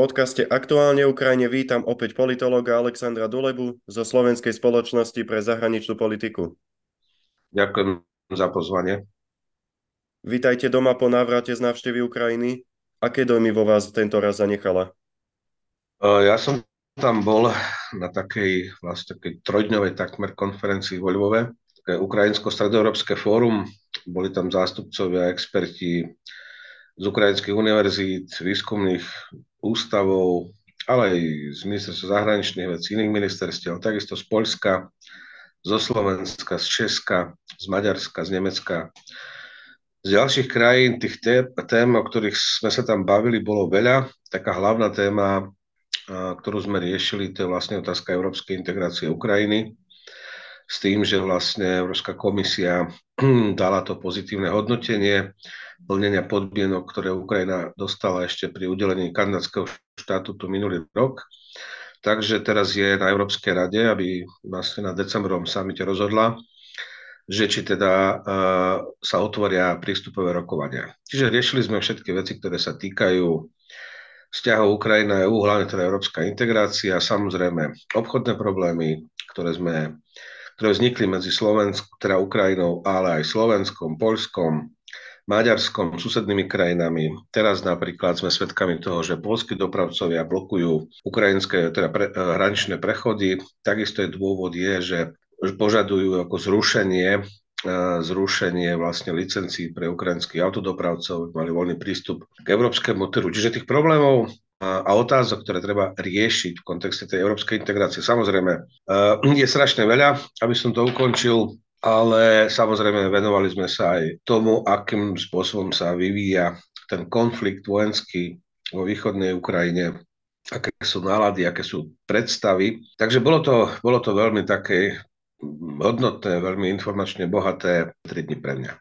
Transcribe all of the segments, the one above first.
V podcaste Aktuálne Ukrajine vítam opäť politológa Alexandra Dulebu zo Slovenskej spoločnosti pre zahraničnú politiku. Ďakujem za pozvanie. Vítajte doma po návrate z návštevy Ukrajiny. Aké dojmy vo vás tento raz zanechala? Ja som tam bol na takej vlastne takej trojdňovej takmer konferencii vo Lvove, Ukrajinsko-stredoeurópske fórum. Boli tam zástupcovia, experti z ukrajinských univerzít, výskumných ústavov, ale aj z ministerstva zahraničných vecí, iných ministerstiev, takisto z Polska, zo Slovenska, z Česka, z Maďarska, z Nemecka. Z ďalších krajín tých tém, o ktorých sme sa tam bavili, bolo veľa. Taká hlavná téma, ktorú sme riešili, to je vlastne otázka európskej integrácie Ukrajiny s tým, že vlastne Európska komisia dala to pozitívne hodnotenie plnenia podmienok, ktoré Ukrajina dostala ešte pri udelení kanadského štátu tu minulý rok. Takže teraz je na Európskej rade, aby vlastne na decembrovom samite rozhodla, že či teda uh, sa otvoria prístupové rokovania. Čiže riešili sme všetky veci, ktoré sa týkajú vzťahov Ukrajina a EU, hlavne teda európska integrácia, samozrejme obchodné problémy, ktoré sme ktoré vznikli medzi Slovenskou, teda Ukrajinou, ale aj Slovenskom, Polskom, Maďarskom, susednými krajinami. Teraz napríklad sme svedkami toho, že polskí dopravcovia blokujú ukrajinské teda pre, eh, hraničné prechody. Takisto je dôvod je, že požadujú ako zrušenie eh, zrušenie vlastne licencií pre ukrajinských autodopravcov, mali voľný prístup k európskemu trhu. Čiže tých problémov a otázok, ktoré treba riešiť v kontexte tej európskej integrácie. Samozrejme, eh, je strašne veľa, aby som to ukončil, ale samozrejme venovali sme sa aj tomu, akým spôsobom sa vyvíja ten konflikt vojenský vo východnej Ukrajine, aké sú nálady, aké sú predstavy. Takže bolo to, bolo to veľmi také hodnotné, veľmi informačne bohaté tri dni pre mňa.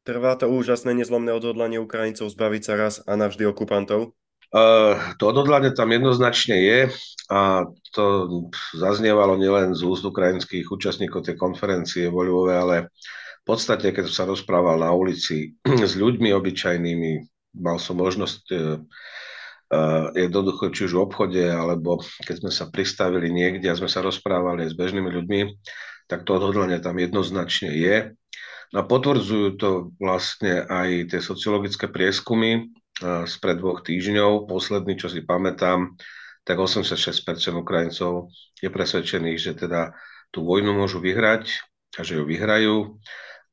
Trvá to úžasné nezlomné odhodlanie Ukrajincov zbaviť sa raz a navždy okupantov? Uh, to odhodlanie tam jednoznačne je a to zaznievalo nielen z úst ukrajinských účastníkov tej konferencie vo ale v podstate, keď som sa rozprával na ulici s ľuďmi obyčajnými, mal som možnosť uh, jednoducho či už v obchode, alebo keď sme sa pristavili niekde a sme sa rozprávali s bežnými ľuďmi, tak to odhodlanie tam jednoznačne je. A potvrdzujú to vlastne aj tie sociologické prieskumy, spred dvoch týždňov. Posledný, čo si pamätám, tak 86% Ukrajincov je presvedčených, že teda tú vojnu môžu vyhrať a že ju vyhrajú.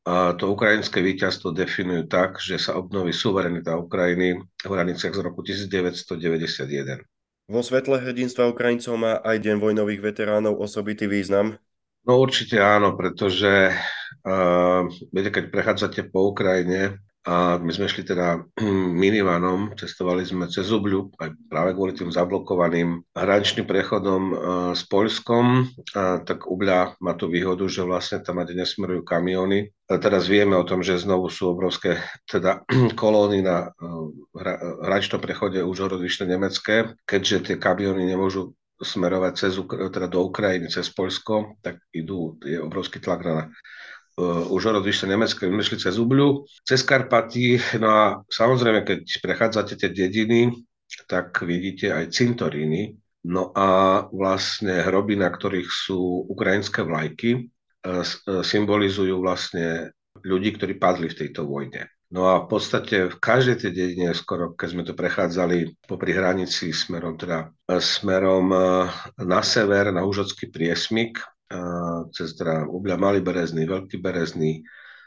A to ukrajinské víťazstvo definujú tak, že sa obnoví suverenita Ukrajiny v hraniciach z roku 1991. Vo svetle hrdinstva Ukrajincov má aj Deň vojnových veteránov osobitý význam? No určite áno, pretože uh, viete, keď prechádzate po Ukrajine, a my sme šli teda minivanom, cestovali sme cez Ubľu, aj práve kvôli tým zablokovaným hraničným prechodom e, s Polskom. A tak Ubľa má tú výhodu, že vlastne tam aj nesmerujú kamiony. A teraz vieme o tom, že znovu sú obrovské teda kolóny na e, hraničnom prechode už Vyšné nemecké, keďže tie kamiony nemôžu smerovať cez, teda do Ukrajiny, cez Polsko, tak idú, je obrovský tlak na uh, už od vyššie Nemecké vymešli cez Ubľu, cez Karpaty. No a samozrejme, keď prechádzate tie dediny, tak vidíte aj cintoríny. No a vlastne hroby, na ktorých sú ukrajinské vlajky, uh, symbolizujú vlastne ľudí, ktorí padli v tejto vojne. No a v podstate v každej tej dedine, skoro keď sme to prechádzali popri hranici smerom, teda, smerom na sever, na Užocký priesmik, cez teda Ubľa Malý Berezný, Veľký Berezný,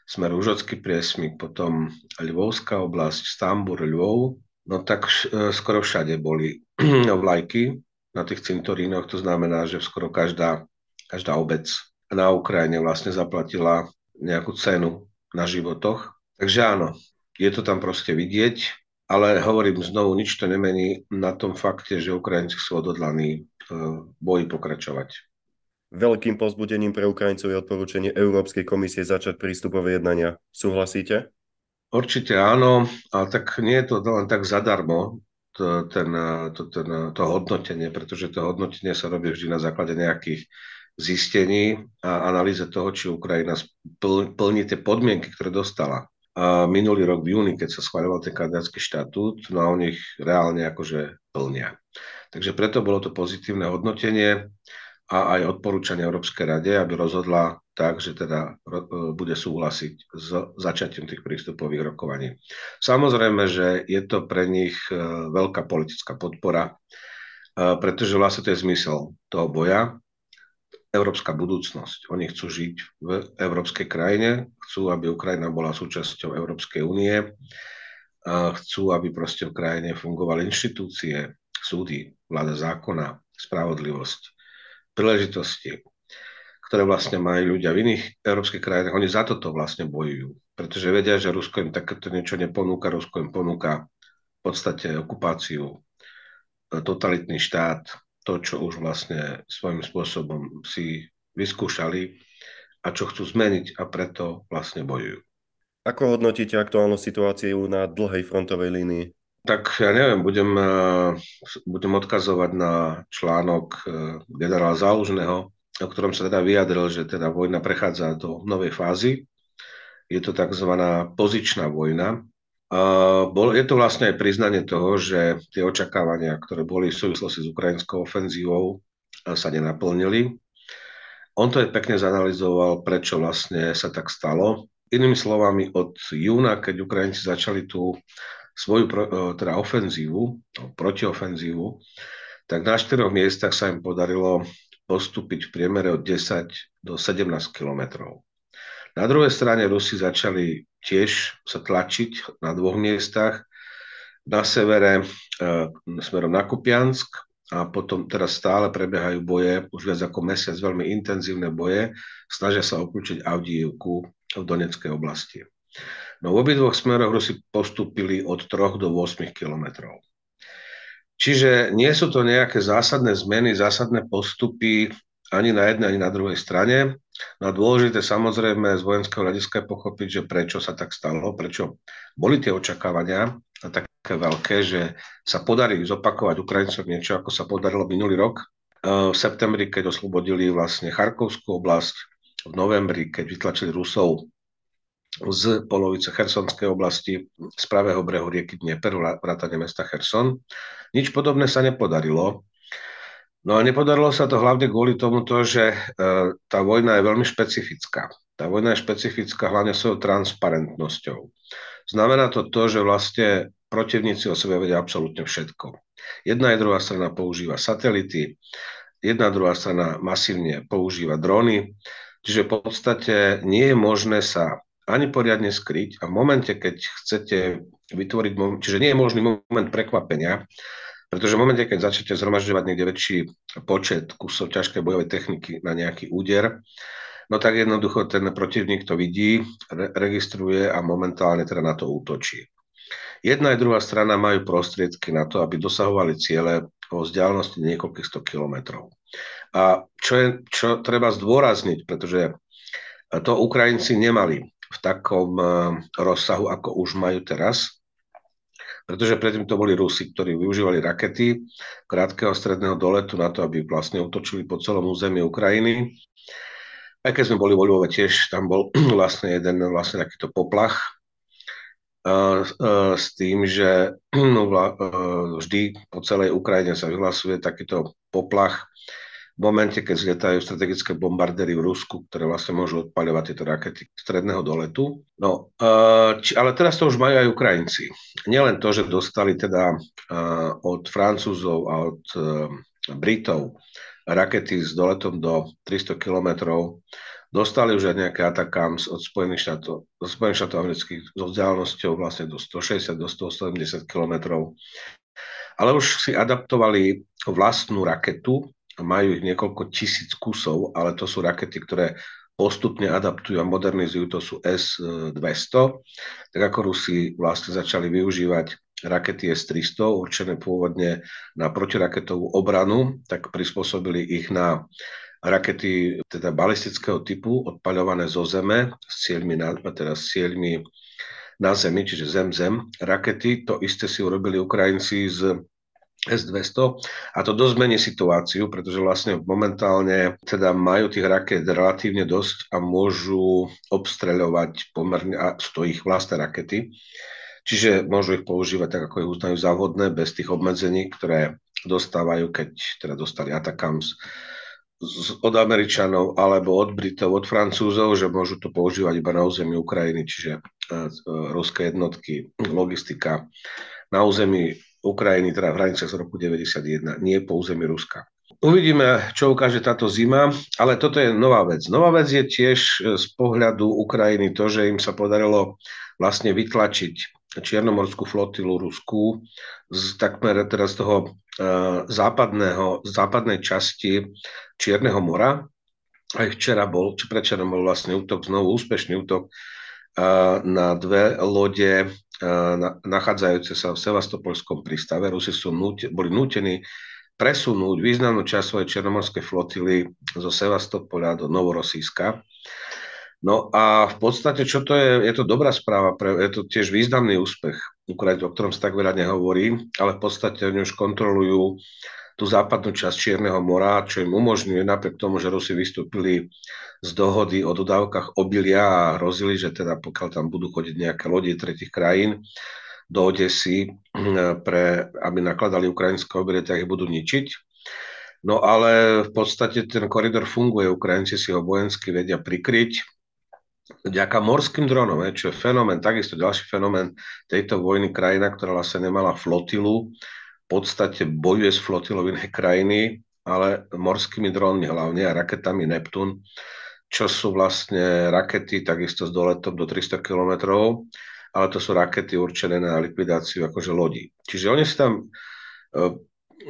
smer Užocký priesmik, potom Ľvovská oblasť, Stambur, Ľvov, no tak e, skoro všade boli vlajky na tých cintorínoch, to znamená, že skoro každá, každá obec na Ukrajine vlastne zaplatila nejakú cenu na životoch. Takže áno, je to tam proste vidieť, ale hovorím znovu, nič to nemení na tom fakte, že Ukrajinci sú odhodlaní v boji pokračovať. Veľkým pozbudením pre Ukrajincov je odporúčanie Európskej komisie začať prístupové jednania. Súhlasíte? Určite áno, ale tak nie je to len tak zadarmo, to, ten, to, ten, to hodnotenie, pretože to hodnotenie sa robí vždy na základe nejakých zistení a analýze toho, či Ukrajina plní tie podmienky, ktoré dostala. a minulý rok v júni, keď sa schválil ten kandidátsky štatút, no a oni ich reálne akože plnia. Takže preto bolo to pozitívne hodnotenie a aj odporúčanie Európskej rade, aby rozhodla tak, že teda e, bude súhlasiť s začatím tých prístupových rokovaní. Samozrejme, že je to pre nich e, veľká politická podpora, e, pretože vlastne to je zmysel toho boja, európska budúcnosť. Oni chcú žiť v európskej krajine, chcú, aby Ukrajina bola súčasťou Európskej únie, chcú, aby proste v krajine fungovali inštitúcie, súdy, vláda zákona, spravodlivosť, príležitosti, ktoré vlastne majú ľudia v iných európskych krajinách. Oni za toto vlastne bojujú, pretože vedia, že Rusko im takéto niečo neponúka, Rusko im ponúka v podstate okupáciu, totalitný štát, to, čo už vlastne svojím spôsobom si vyskúšali a čo chcú zmeniť a preto vlastne bojujú. Ako hodnotíte aktuálnu situáciu na dlhej frontovej línii? Tak ja neviem, budem, eh, budem odkazovať na článok eh, generála Zálužného, o ktorom sa teda vyjadril, že teda vojna prechádza do novej fázy. Je to tzv. pozičná vojna, je to vlastne aj priznanie toho, že tie očakávania, ktoré boli v súvislosti s ukrajinskou ofenzívou, sa nenaplnili. On to je pekne zanalizoval, prečo vlastne sa tak stalo. Inými slovami, od júna, keď Ukrajinci začali tú svoju e, teda ofenzívu, no, protiofenzívu, tak na štyroch miestach sa im podarilo postúpiť v priemere od 10 do 17 kilometrov. Na druhej strane Rusi začali tiež sa tlačiť na dvoch miestach. Na severe e, smerom na Kupiansk a potom teraz stále prebiehajú boje, už viac ako mesiac, veľmi intenzívne boje. Snažia sa obklúčiť Avdijevku v Donetskej oblasti. No v obidvoch smeroch Rusi postúpili od 3 do 8 kilometrov. Čiže nie sú to nejaké zásadné zmeny, zásadné postupy ani na jednej, ani na druhej strane. No a dôležité samozrejme z vojenského hľadiska je pochopiť, že prečo sa tak stalo, prečo boli tie očakávania a také veľké, že sa podarí zopakovať Ukrajincov niečo, ako sa podarilo minulý rok. V septembri, keď oslobodili vlastne Charkovskú oblasť, v novembri, keď vytlačili Rusov z polovice Chersonskej oblasti z pravého brehu rieky Dnieper, vrátane mesta Cherson. Nič podobné sa nepodarilo. No a nepodarilo sa to hlavne kvôli tomuto, že e, tá vojna je veľmi špecifická. Tá vojna je špecifická hlavne svojou transparentnosťou. Znamená to to, že vlastne protivníci o sebe vedia absolútne všetko. Jedna aj druhá strana používa satelity, jedna druhá strana masívne používa drony, čiže v podstate nie je možné sa ani poriadne skryť a v momente, keď chcete vytvoriť, čiže nie je možný moment prekvapenia, pretože v momente, keď začnete zhromažďovať niekde väčší počet kusov ťažkej bojovej techniky na nejaký úder, no tak jednoducho ten protivník to vidí, re- registruje a momentálne teda na to útočí. Jedna aj druhá strana majú prostriedky na to, aby dosahovali ciele o vzdialenosti niekoľkých 100 kilometrov. A čo, je, čo treba zdôrazniť, pretože to Ukrajinci nemali v takom eh, rozsahu, ako už majú teraz, pretože predtým to boli Rusi, ktorí využívali rakety krátkeho stredného doletu na to, aby vlastne utočili po celom území Ukrajiny. Aj keď sme boli vo Lvove tiež, tam bol vlastne jeden vlastne takýto poplach uh, uh, s tým, že no, vždy po celej Ukrajine sa vyhlasuje takýto poplach v momente, keď zlietajú strategické bombardéry v Rusku, ktoré vlastne môžu odpaľovať tieto rakety stredného doletu. No, či, ale teraz to už majú aj Ukrajinci. Nielen to, že dostali teda uh, od Francúzov a od uh, Britov rakety s doletom do 300 kilometrov, dostali už aj nejaké atakams od Spojených štátov, od Spojených štátov amerických so vzdialenosťou vlastne do 160, do 170 kilometrov. Ale už si adaptovali vlastnú raketu, majú ich niekoľko tisíc kusov, ale to sú rakety, ktoré postupne adaptujú a modernizujú, to sú S-200, tak ako Rusi vlastne začali využívať rakety S-300, určené pôvodne na protiraketovú obranu, tak prispôsobili ich na rakety teda balistického typu, odpaľované zo zeme, s cieľmi na, teda s cieľmi na zemi, čiže zem-zem rakety. To isté si urobili Ukrajinci s S-200 a to dosť mení situáciu, pretože vlastne momentálne teda majú tých raket relatívne dosť a môžu obstreľovať pomerne, a to ich vlastné rakety, čiže môžu ich používať tak, ako ich uznajú za bez tých obmedzení, ktoré dostávajú, keď teda dostali Atakams od Američanov alebo od Britov, od Francúzov, že môžu to používať iba na území Ukrajiny, čiže e, e, ruské jednotky, logistika na území Ukrajiny, teda v hraniciach z roku 91, nie po území Ruska. Uvidíme, čo ukáže táto zima, ale toto je nová vec. Nová vec je tiež e, z pohľadu Ukrajiny to, že im sa podarilo vlastne vytlačiť Čiernomorskú flotilu Rusku z takmer teraz toho uh, západného, západnej časti Čierneho mora. Aj včera bol, či predčerom bol vlastne útok, znovu úspešný útok uh, na dve lode nachádzajúce sa v Sevastopolskom prístave. Rusi sú núte, boli nútení presunúť významnú časť svojej černomorskej flotily zo Sevastopola do Novorosíska. No a v podstate, čo to je, je to dobrá správa, pre, je to tiež významný úspech Ukrajiny, o ktorom sa tak veľa nehovorí, ale v podstate oni už kontrolujú tú západnú časť Čierneho mora, čo im umožňuje, napriek tomu, že Rusi vystúpili z dohody o dodávkach obilia a hrozili, že teda pokiaľ tam budú chodiť nejaké lodi tretich krajín do Odesy, pre, aby nakladali ukrajinské obilie, tak ich budú ničiť. No ale v podstate ten koridor funguje, Ukrajinci si ho vojensky vedia prikryť, vďaka morským dronom, čo je fenomén, takisto ďalší fenomén tejto vojny, krajina, ktorá vlastne nemala flotilu, podstate bojuje s flotilou inej krajiny, ale morskými dronmi hlavne a raketami Neptun, čo sú vlastne rakety takisto s doletom do 300 km, ale to sú rakety určené na likvidáciu akože lodí. Čiže oni si tam eh,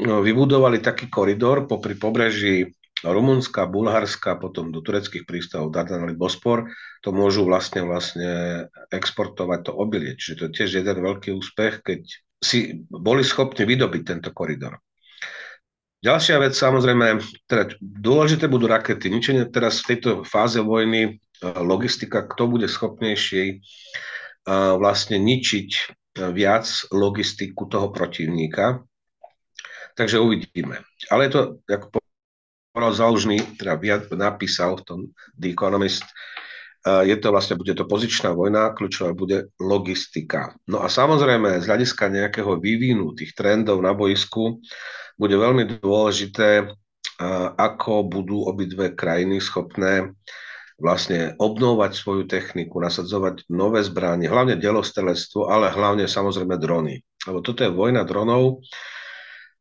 no, vybudovali taký koridor popri pobreží Rumunska, Bulharska, potom do tureckých prístavov Dardanely, Bospor, to môžu vlastne, vlastne exportovať to obilie. Čiže to je tiež jeden veľký úspech, keď si boli schopní vydobiť tento koridor. Ďalšia vec, samozrejme, teda dôležité budú rakety. Ničenie teraz v tejto fáze vojny, e, logistika, kto bude schopnejší e, vlastne ničiť e, viac logistiku toho protivníka. Takže uvidíme. Ale je to, ako Ronald Zalužný teda napísal v tom The Economist, je to vlastne, bude to pozičná vojna, kľúčová bude logistika. No a samozrejme, z hľadiska nejakého vývinu tých trendov na boisku bude veľmi dôležité, ako budú obidve krajiny schopné vlastne obnovať svoju techniku, nasadzovať nové zbranie, hlavne delostrelectvo, ale hlavne samozrejme drony. Lebo toto je vojna dronov,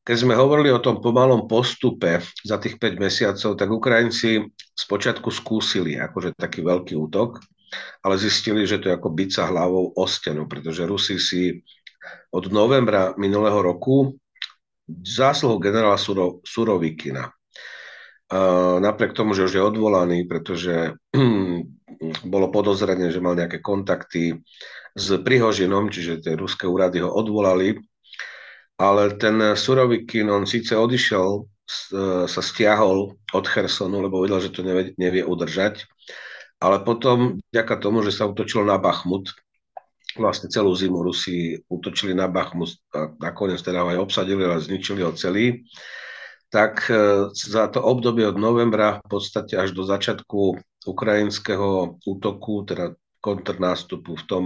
keď sme hovorili o tom pomalom postupe za tých 5 mesiacov, tak Ukrajinci spočiatku skúsili akože taký veľký útok, ale zistili, že to je ako byť sa hlavou o stenu, pretože Rusi si od novembra minulého roku zásluhou generála Suro, Surovikina, napriek tomu, že už je odvolaný, pretože bolo podozrenie, že mal nejaké kontakty s Prihožinom, čiže tie ruské úrady ho odvolali, ale ten Surovikin, on síce odišiel, e, sa stiahol od Chersonu, lebo vedel, že to nevie, nevie udržať, ale potom, vďaka tomu, že sa utočilo na Bachmut, vlastne celú zimu Rusi utočili na Bachmut a nakoniec teda aj obsadili, ale zničili ho celý, tak e, za to obdobie od novembra v podstate až do začiatku ukrajinského útoku, teda kontrnástupu v tom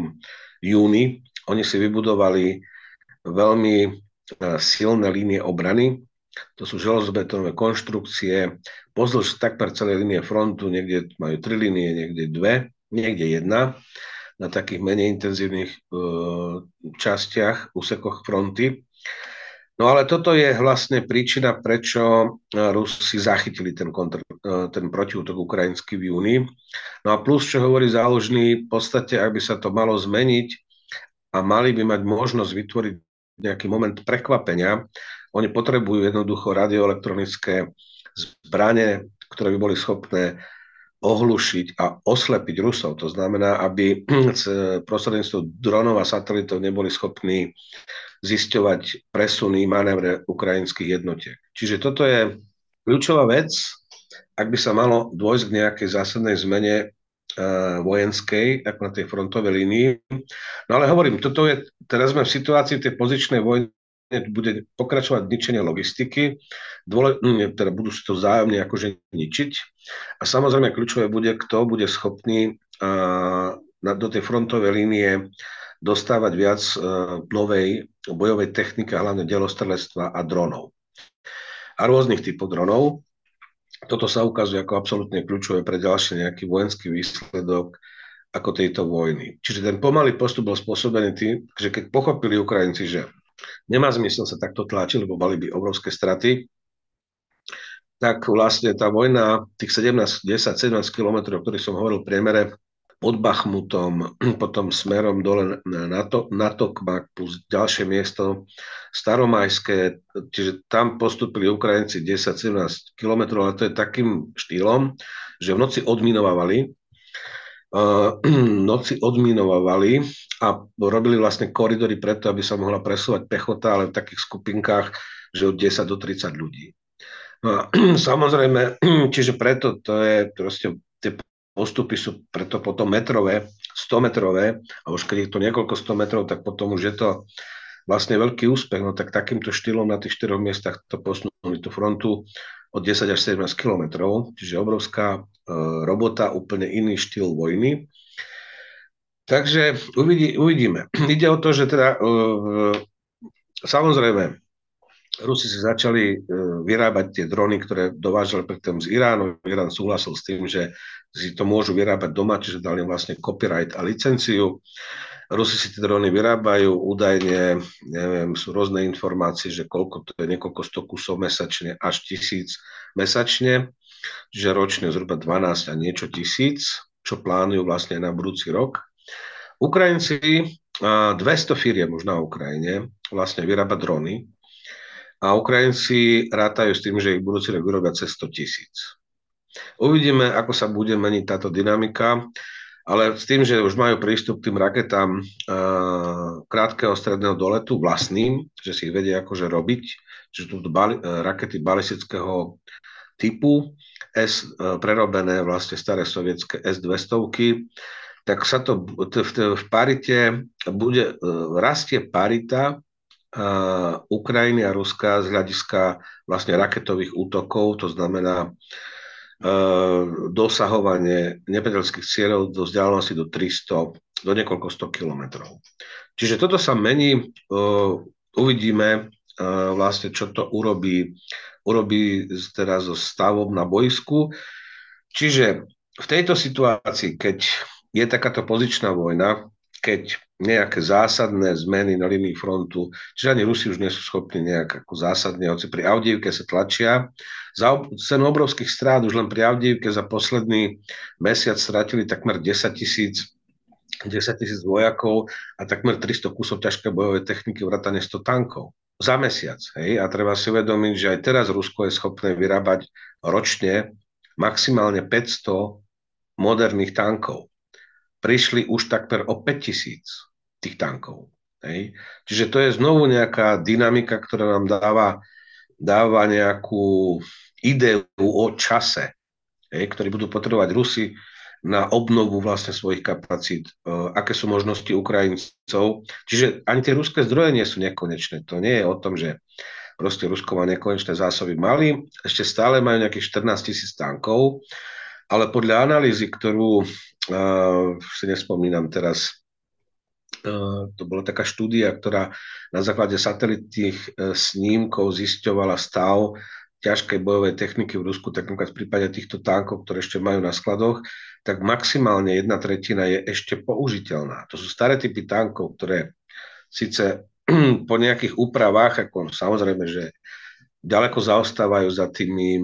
júni, oni si vybudovali veľmi silné línie obrany. To sú železobetové konštrukcie pozdĺž takmer celej línie frontu, niekde majú tri línie, niekde dve, niekde jedna, na takých menej intenzívnych uh, častiach, úsekoch fronty. No ale toto je vlastne príčina, prečo Rusi zachytili ten, kontr, ten protiútok ukrajinský v júni. No a plus, čo hovorí záložný, v podstate, ak by sa to malo zmeniť a mali by mať možnosť vytvoriť nejaký moment prekvapenia. Oni potrebujú jednoducho radioelektronické zbranie, ktoré by boli schopné ohlušiť a oslepiť Rusov. To znamená, aby prostredníctvom dronov a satelitov neboli schopní zisťovať presuny, manévre ukrajinských jednotiek. Čiže toto je kľúčová vec, ak by sa malo dôjsť k nejakej zásadnej zmene vojenskej, ako na tej frontovej línii. No ale hovorím, toto je, teraz sme v situácii tej pozičnej vojny, bude pokračovať ničenie logistiky, dôle, teda budú si to vzájomne akože ničiť a samozrejme kľúčové bude, kto bude schopný na, do tej frontovej línie dostávať viac e, novej bojovej techniky, hlavne delostrelectva a dronov. A rôznych typov dronov. Toto sa ukazuje ako absolútne kľúčové pre ďalší nejaký vojenský výsledok ako tejto vojny. Čiže ten pomalý postup bol spôsobený tým, že keď pochopili Ukrajinci, že nemá zmysel sa takto tlačiť, lebo mali by obrovské straty, tak vlastne tá vojna, tých 17, 10, 17 kilometrov, o ktorých som hovoril v priemere, pod Bachmutom, potom smerom dole na, to, na Tokmak plus ďalšie miesto Staromajské, čiže tam postupili Ukrajinci 10-17 kilometrov, ale to je takým štýlom, že v noci odminovali noci odminovali a robili vlastne koridory preto, aby sa mohla presúvať pechota, ale v takých skupinkách, že od 10 do 30 ľudí. No a samozrejme, čiže preto to je proste, tie postupy sú preto potom metrové, 100 metrové, a už keď je to niekoľko 100 metrov, tak potom už je to vlastne veľký úspech. No tak takýmto štýlom na tých štyroch miestach to posunuli tú frontu od 10 až 17 kilometrov, čiže obrovská e, robota, úplne iný štýl vojny. Takže uvidí, uvidíme. Ide o to, že teda e, samozrejme Rusi si začali e, vyrábať tie drony, ktoré dovážali predtým z Iránu. Irán súhlasil s tým, že si to môžu vyrábať doma, čiže dali vlastne copyright a licenciu. Rusi si tie drony vyrábajú, údajne, neviem, sú rôzne informácie, že koľko to je, niekoľko sto kusov mesačne, až tisíc mesačne, čiže ročne zhruba 12 a niečo tisíc, čo plánujú vlastne na budúci rok. Ukrajinci, 200 firiem už na Ukrajine, vlastne vyrába drony a Ukrajinci rátajú s tým, že ich budúci rok vyrobia cez 100 tisíc. Uvidíme, ako sa bude meniť táto dynamika ale s tým, že už majú prístup k tým raketám uh, krátkeho stredného doletu vlastným, že si ich vedia akože robiť, že sú to bali, uh, rakety balistického typu, S, uh, prerobené vlastne staré sovietské S-200, tak sa to v, v parite bude, rastie parita Ukrajiny a Ruska z hľadiska vlastne raketových útokov, to znamená Eh, dosahovanie nepriateľských cieľov do vzdialenosti do 300, do niekoľko 100 kilometrov. Čiže toto sa mení, eh, uvidíme eh, vlastne, čo to urobí, urobí teraz so stavom na boisku. Čiže v tejto situácii, keď je takáto pozičná vojna, keď nejaké zásadné zmeny na linii frontu, čiže ani Rusi už nie sú schopní nejak ako zásadne, hoci pri Avdiivke sa tlačia, za cenu obrovských strát už len pri Avdiivke za posledný mesiac stratili takmer 10 tisíc 10 tisíc vojakov a takmer 300 kusov ťažké bojové techniky, vrátane 100 tankov za mesiac. Hej? A treba si uvedomiť, že aj teraz Rusko je schopné vyrábať ročne maximálne 500 moderných tankov. Prišli už takmer o 5 tisíc tých tankov. Hej? Čiže to je znovu nejaká dynamika, ktorá nám dáva dáva nejakú ideu o čase, hej, ktorý budú potrebovať Rusi na obnovu vlastne svojich kapacít, uh, aké sú možnosti Ukrajincov. Čiže ani tie ruské zdroje nie sú nekonečné. To nie je o tom, že proste Rusko má nekonečné zásoby. Mali, ešte stále majú nejakých 14 tisíc tankov, ale podľa analýzy, ktorú uh, si nespomínam teraz, to bola taká štúdia, ktorá na základe satelitných e, snímkov zisťovala stav ťažkej bojovej techniky v Rusku, tak v prípade týchto tankov, ktoré ešte majú na skladoch, tak maximálne jedna tretina je ešte použiteľná. To sú staré typy tankov, ktoré síce po nejakých úpravách, ako samozrejme, že ďaleko zaostávajú za tými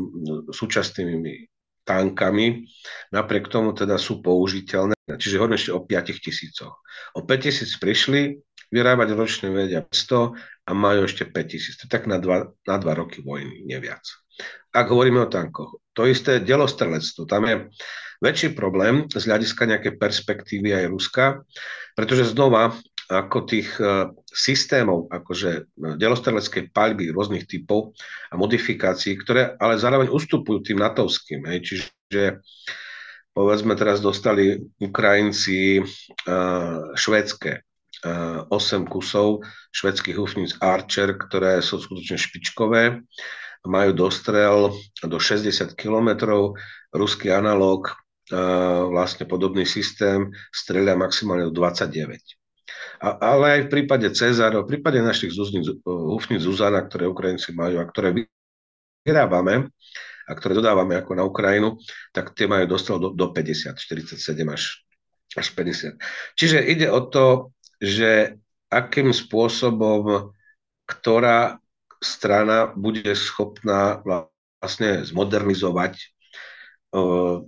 súčasnými tankami, napriek tomu teda sú použiteľné, čiže hovoríme ešte o 5 tisícoch. O 5 tisíc prišli, vyrábať ročne vedia 100 a majú ešte 5000. To je tak na dva, na dva roky vojny, neviac. Ak hovoríme o tankoch, to isté delostrelectvo, tam je väčší problém z hľadiska nejakej perspektívy aj Ruska, pretože znova ako tých uh, systémov, akože e, delostreleckej paľby rôznych typov a modifikácií, ktoré ale zároveň ustupujú tým natovským. Hej, čiže povedzme teraz dostali Ukrajinci uh, švédske 8 kusov švedských hufníc Archer, ktoré sú skutočne špičkové, majú dostrel do 60 km, ruský analóg, vlastne podobný systém, strelia maximálne do 29. Ale aj v prípade Cezarov, v prípade našich hufníc Zuzana, ktoré Ukrajinci majú a ktoré vyrábame a ktoré dodávame ako na Ukrajinu, tak tie majú dostrel do, do 50, 47 až, až 50. Čiže ide o to, že akým spôsobom ktorá strana bude schopná vlastne zmodernizovať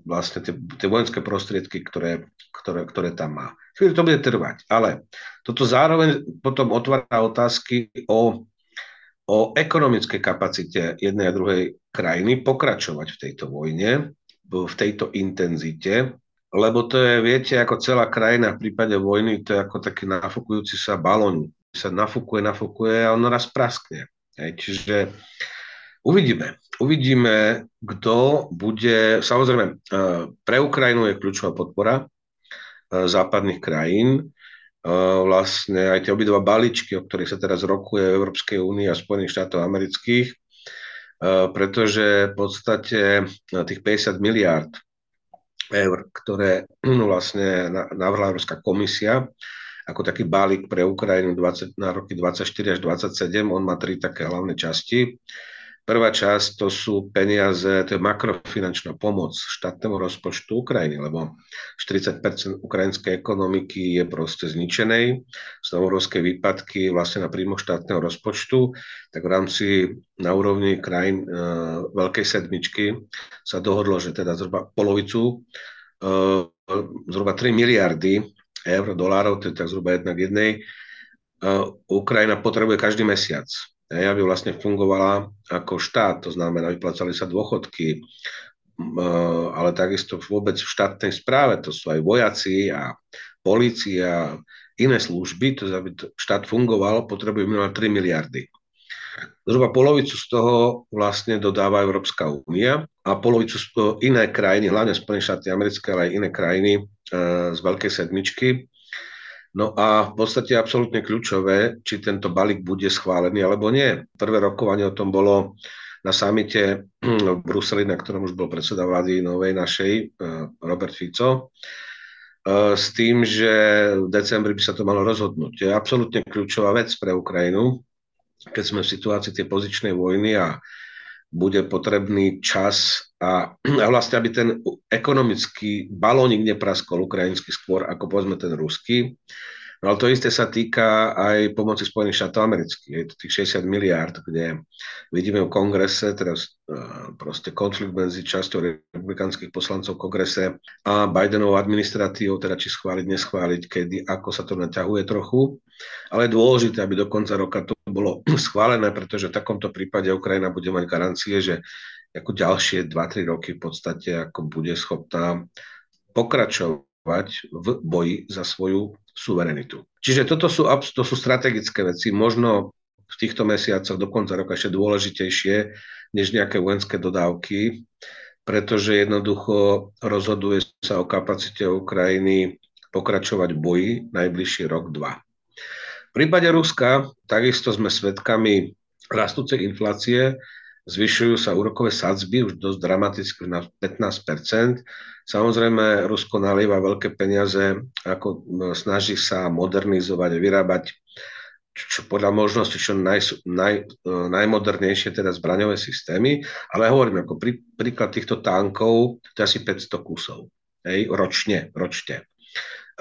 vlastne tie, tie vojenské prostriedky, ktoré, ktoré, ktoré tam má. Chvíľu to bude trvať, ale toto zároveň potom otvára otázky o, o ekonomickej kapacite jednej a druhej krajiny pokračovať v tejto vojne, v tejto intenzite, lebo to je, viete, ako celá krajina v prípade vojny, to je ako taký nafúkujúci sa balón. Sa nafúkuje, nafúkuje a on raz praskne. Hej, čiže uvidíme. Uvidíme, kto bude... Samozrejme, e, pre Ukrajinu je kľúčová podpora e, západných krajín. E, vlastne aj tie obidva balíčky, o ktorých sa teraz rokuje v Európskej únii a Spojených štátov amerických, pretože v podstate tých 50 miliárd eur, ktoré vlastne navrhla Európska komisia, ako taký balík pre Ukrajinu 20, na roky 24 až 27. On má tri také hlavné časti. Prvá časť to sú peniaze, to je makrofinančná pomoc štátnemu rozpočtu Ukrajiny, lebo 40% ukrajinskej ekonomiky je proste zničenej, sú obrovské výpadky vlastne na príjmoch štátneho rozpočtu, tak v rámci na úrovni krajín e, Veľkej sedmičky sa dohodlo, že teda zhruba polovicu, e, zhruba 3 miliardy eur, dolárov, to je tak zhruba jedna k jednej, uh, Ukrajina potrebuje každý mesiac. Aby vlastne fungovala ako štát, to znamená, vyplácali sa dôchodky, uh, ale takisto vôbec v štátnej správe, to sú aj vojaci a polícia, iné služby, to aby štát fungoval, potrebuje minimálne 3 miliardy. Zhruba polovicu z toho vlastne dodáva Európska únia a polovicu z toho iné krajiny, hlavne Spojené štáty americké, ale aj iné krajiny e, z Veľkej sedmičky. No a v podstate absolútne kľúčové, či tento balík bude schválený alebo nie. Prvé rokovanie o tom bolo na samite v Bruseli, na ktorom už bol predseda vlády novej našej, e, Robert Fico, e, s tým, že v decembri by sa to malo rozhodnúť. Je absolútne kľúčová vec pre Ukrajinu, keď sme v situácii tej pozičnej vojny a bude potrebný čas a, a vlastne, aby ten ekonomický balónik nepraskol ukrajinský skôr ako povedzme ten ruský, No ale to isté sa týka aj pomoci Spojených štátov amerických. Je to tých 60 miliárd, kde vidíme v kongrese teraz e, proste konflikt medzi časťou republikánskych poslancov v kongrese a Bidenovou administratívou, teda či schváliť, neschváliť, kedy, ako sa to naťahuje trochu. Ale je dôležité, aby do konca roka to bolo schválené, pretože v takomto prípade Ukrajina bude mať garancie, že ako ďalšie 2-3 roky v podstate ako bude schopná pokračovať v boji za svoju suverenitu. Čiže toto sú, to sú strategické veci, možno v týchto mesiacoch do konca roka ešte dôležitejšie než nejaké vojenské dodávky, pretože jednoducho rozhoduje sa o kapacite Ukrajiny pokračovať v boji najbližší rok, dva. V prípade Ruska takisto sme svedkami rastúcej inflácie, zvyšujú sa úrokové sadzby už dosť dramaticky na 15% Samozrejme, Rusko nalieva veľké peniaze, ako snaží sa modernizovať, vyrábať čo podľa možnosti čo naj, naj, e, najmodernejšie teda zbraňové systémy, ale hovorím, ako prí, príklad týchto tankov, to je asi 500 kusov, hej, ročne, ročne.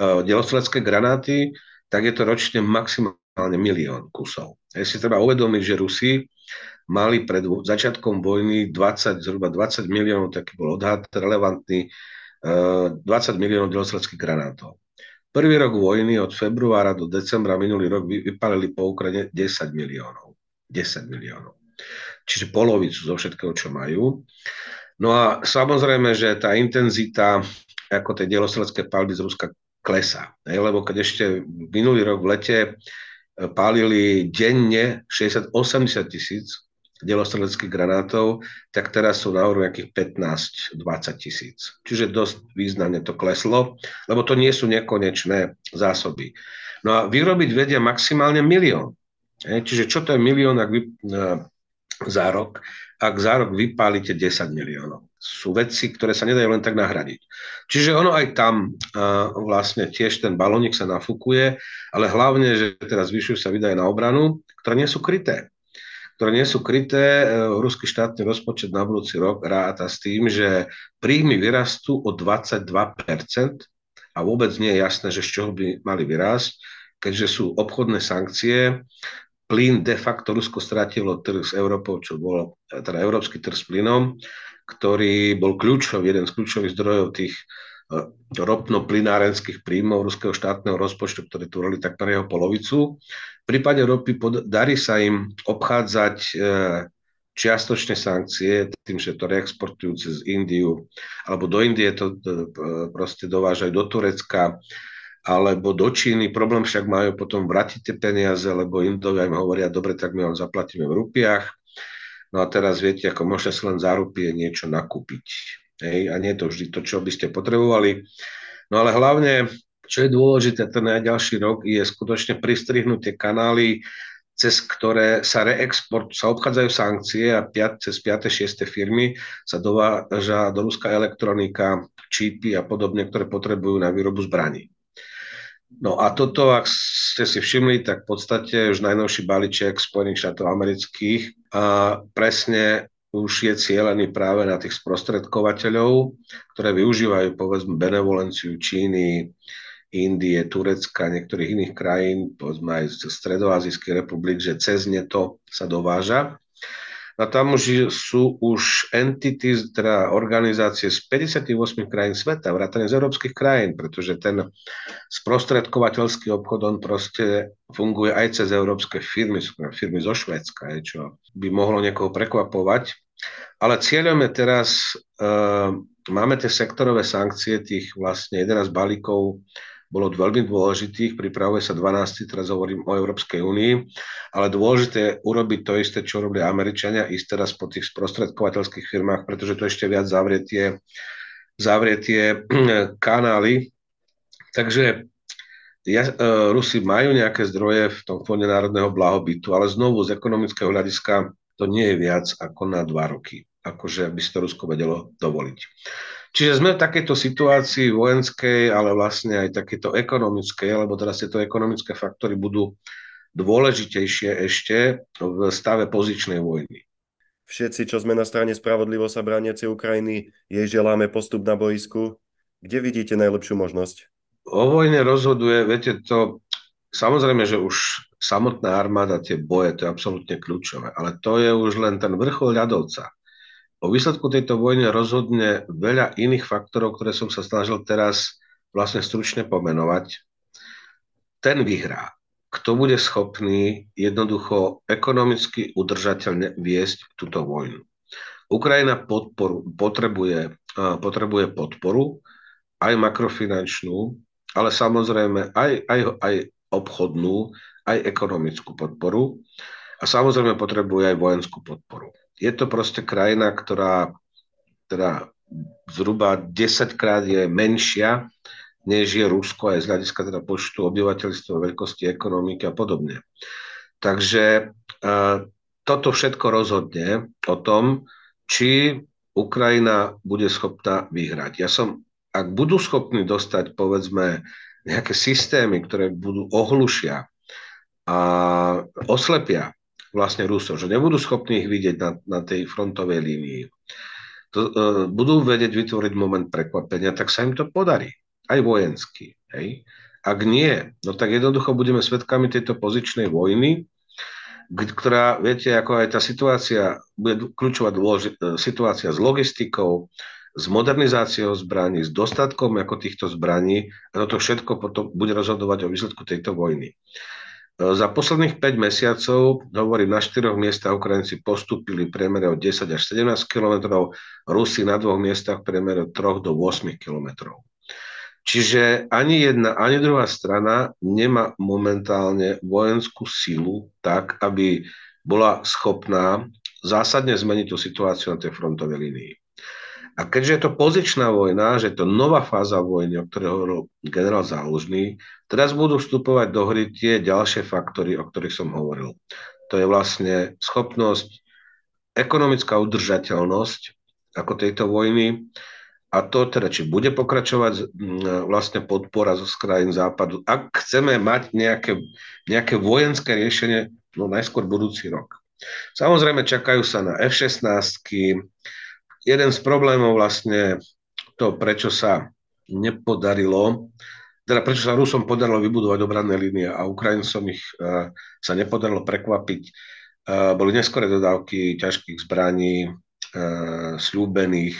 Uh, delostrelecké granáty, tak je to ročne maximálne milión kusov. Hej, si treba uvedomiť, že Rusi mali pred začiatkom vojny 20, zhruba 20 miliónov, taký bol odhad relevantný, 20 eh, miliónov delostreckých granátov. Prvý rok vojny od februára do decembra minulý rok vypalili po Ukrajine 10 miliónov. 10 miliónov. Čiže polovicu zo všetkého, čo majú. No a samozrejme, že tá intenzita ako tie delostrecké palby z Ruska klesá. Lebo keď ešte minulý rok v lete eh, pálili denne 60-80 tisíc delostreleckých granátov, tak teraz sú na úrovni nejakých 15-20 tisíc. Čiže dosť významne to kleslo, lebo to nie sú nekonečné zásoby. No a vyrobiť vedia maximálne milión. Čiže čo to je milión ak vy, za rok, ak za rok vypálite 10 miliónov? Sú veci, ktoré sa nedajú len tak nahradiť. Čiže ono aj tam uh, vlastne tiež ten balónik sa nafúkuje, ale hlavne, že teraz zvyšujú sa výdaje na obranu, ktoré nie sú kryté ktoré nie sú kryté. E, ruský štátny rozpočet na budúci rok ráta s tým, že príjmy vyrastú o 22% a vôbec nie je jasné, že z čoho by mali vyrásť, keďže sú obchodné sankcie. Plyn de facto Rusko stratilo trh s Európou, čo bol teda európsky trh s plynom, ktorý bol kľúčový, jeden z kľúčových zdrojov tých ropno-plynárenských príjmov ruského štátneho rozpočtu, ktoré tvorili takmer jeho polovicu. V prípade ropy darí sa im obchádzať e, čiastočné sankcie tým, že to reexportujú cez Indiu, alebo do Indie to e, proste dovážajú do Turecka, alebo do Číny. Problém však majú potom vrátiť tie peniaze, lebo Indovia im hovoria, dobre, tak my vám zaplatíme v rupiach. No a teraz viete, ako môžete si len za rupie niečo nakúpiť. Hej? A nie je to vždy to, čo by ste potrebovali. No ale hlavne čo je dôležité ten najďalší rok, je skutočne pristrihnúť tie kanály, cez ktoré sa reexport, sa obchádzajú sankcie a piat, cez 5. 6. firmy sa dováža do Ruska elektronika, čípy a podobne, ktoré potrebujú na výrobu zbraní. No a toto, ak ste si všimli, tak v podstate už najnovší balíček Spojených štátov amerických a presne už je cieľený práve na tých sprostredkovateľov, ktoré využívajú povedzme benevolenciu Číny, Indie, Turecka, niektorých iných krajín, povedzme aj z Stredoazijskej republik, že cez ne to sa dováža. A tam už sú už entity, teda organizácie z 58 krajín sveta, vrátane z európskych krajín, pretože ten sprostredkovateľský obchod, on proste funguje aj cez európske firmy, firmy zo Švédska, čo by mohlo niekoho prekvapovať. Ale cieľom je teraz, uh, máme tie sektorové sankcie, tých vlastne 11 balíkov bolo veľmi dôležitých, pripravuje sa 12, teraz hovorím o Európskej únii, ale dôležité je urobiť to isté, čo robili Američania, ísť teraz po tých sprostredkovateľských firmách, pretože to ešte viac zavrie tie, zavrie tie kanály. Takže ja, e, Rusi majú nejaké zdroje v tom fonde národného blahobytu, ale znovu z ekonomického hľadiska to nie je viac ako na dva roky, akože by si to Rusko vedelo dovoliť. Čiže sme v takejto situácii vojenskej, ale vlastne aj takéto ekonomickej, lebo teraz tieto ekonomické faktory budú dôležitejšie ešte v stave pozičnej vojny. Všetci, čo sme na strane spravodlivo sa brániacej Ukrajiny, jej želáme postup na boisku. Kde vidíte najlepšiu možnosť? O vojne rozhoduje, viete, to samozrejme, že už samotná armáda, tie boje, to je absolútne kľúčové, ale to je už len ten vrchol ľadovca. O výsledku tejto vojny rozhodne veľa iných faktorov, ktoré som sa snažil teraz vlastne stručne pomenovať. Ten vyhrá. Kto bude schopný jednoducho ekonomicky udržateľne viesť túto vojnu. Ukrajina podporu, potrebuje, potrebuje podporu, aj makrofinančnú, ale samozrejme aj, aj, aj obchodnú, aj ekonomickú podporu a samozrejme potrebuje aj vojenskú podporu. Je to proste krajina, ktorá teda zhruba 10 krát je menšia, než je Rusko aj z hľadiska teda počtu obyvateľstva, veľkosti ekonomiky a podobne. Takže uh, toto všetko rozhodne o tom, či Ukrajina bude schopná vyhrať. Ja som, ak budú schopní dostať, povedzme, nejaké systémy, ktoré budú ohlušia a oslepia vlastne Rusov, že nebudú schopní ich vidieť na, na tej frontovej línii. To, uh, budú vedieť vytvoriť moment prekvapenia, tak sa im to podarí. Aj vojensky. Hej? Ak nie, no tak jednoducho budeme svedkami tejto pozičnej vojny, ktorá, viete, ako aj tá situácia, bude kľúčová dôleži- e, situácia s logistikou, s modernizáciou zbraní, s dostatkom ako týchto zbraní a toto všetko potom bude rozhodovať o výsledku tejto vojny. Za posledných 5 mesiacov, hovorím, na 4 miestach Ukrajinci postúpili v priemere od 10 až 17 km, Rusi na dvoch miestach v priemere od 3 do 8 km. Čiže ani jedna, ani druhá strana nemá momentálne vojenskú silu tak, aby bola schopná zásadne zmeniť tú situáciu na tej frontovej línii. A keďže je to pozičná vojna, že je to nová fáza vojny, o ktorej hovoril generál Zálužný, teraz budú vstupovať do hry tie ďalšie faktory, o ktorých som hovoril. To je vlastne schopnosť, ekonomická udržateľnosť ako tejto vojny, a to teda, či bude pokračovať vlastne podpora zo krajín západu. Ak chceme mať nejaké, nejaké vojenské riešenie, no najskôr budúci rok. Samozrejme čakajú sa na F-16. Jeden z problémov vlastne to, prečo sa nepodarilo, teda prečo sa Rusom podarilo vybudovať obranné línie a Ukrajincom ich uh, sa nepodarilo prekvapiť, uh, boli neskore dodávky ťažkých zbraní, uh, slúbených,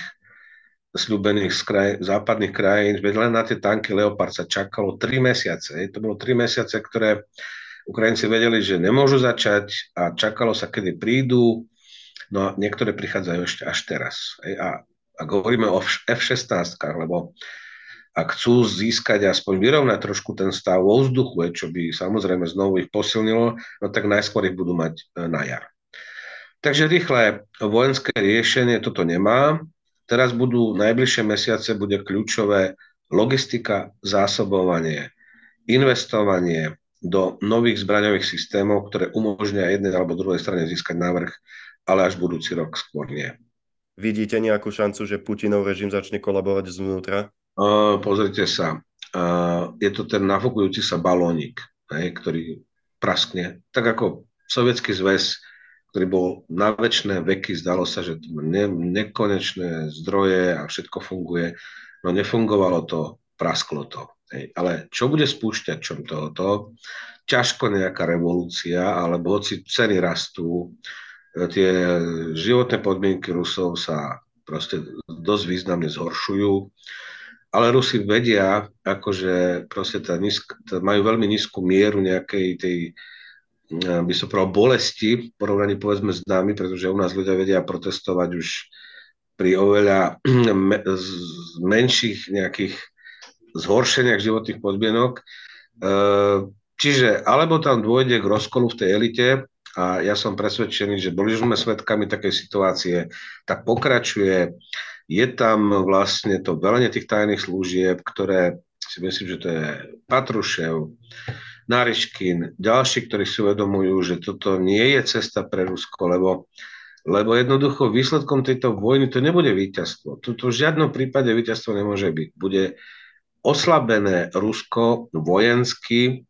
slúbených z kraj, západných krajín, veď len na tie tanky Leopard sa čakalo 3 mesiace. To bolo 3 mesiace, ktoré Ukrajinci vedeli, že nemôžu začať a čakalo sa, kedy prídu. No a niektoré prichádzajú ešte až teraz. A ak hovoríme o F-16, lebo ak chcú získať aspoň vyrovnať trošku ten stav vo vzduchu, čo by samozrejme znovu ich posilnilo, no tak najskôr ich budú mať e, na jar. Takže rýchle vojenské riešenie toto nemá. Teraz budú najbližšie mesiace bude kľúčové logistika, zásobovanie, investovanie, do nových zbraňových systémov, ktoré umožnia jednej alebo druhej strane získať návrh, ale až budúci rok skôr nie. Vidíte nejakú šancu, že Putinov režim začne kolabovať zvnútra? Uh, pozrite sa, uh, je to ten nafokujúci sa balónik, hej, ktorý praskne. Tak ako Sovietský zväz, ktorý bol na väčšie veky, zdalo sa, že ne, nekonečné zdroje a všetko funguje, no nefungovalo to, prasklo to. Hej. Ale čo bude spúšťačom tohoto? Ťažko nejaká revolúcia, alebo hoci ceny rastú, tie životné podmienky Rusov sa proste dosť významne zhoršujú, ale Rusi vedia, akože proste tá nízk, tá majú veľmi nízku mieru nejakej tej, e, by som povedal, bolesti v porovnaní povedzme s nami, pretože u nás ľudia vedia protestovať už pri oveľa menších nejakých zhoršeniach životných podmienok. E, čiže alebo tam dôjde k rozkolu v tej elite a ja som presvedčený, že boli sme svedkami takej situácie, tak pokračuje. Je tam vlastne to velenie tých tajných služieb, ktoré si myslím, že to je Patrušev, Nariškin, ďalší, ktorí si uvedomujú, že toto nie je cesta pre Rusko, lebo, lebo jednoducho výsledkom tejto vojny to nebude víťazstvo. Toto v žiadnom prípade víťazstvo nemôže byť. Bude oslabené Rusko vojensky,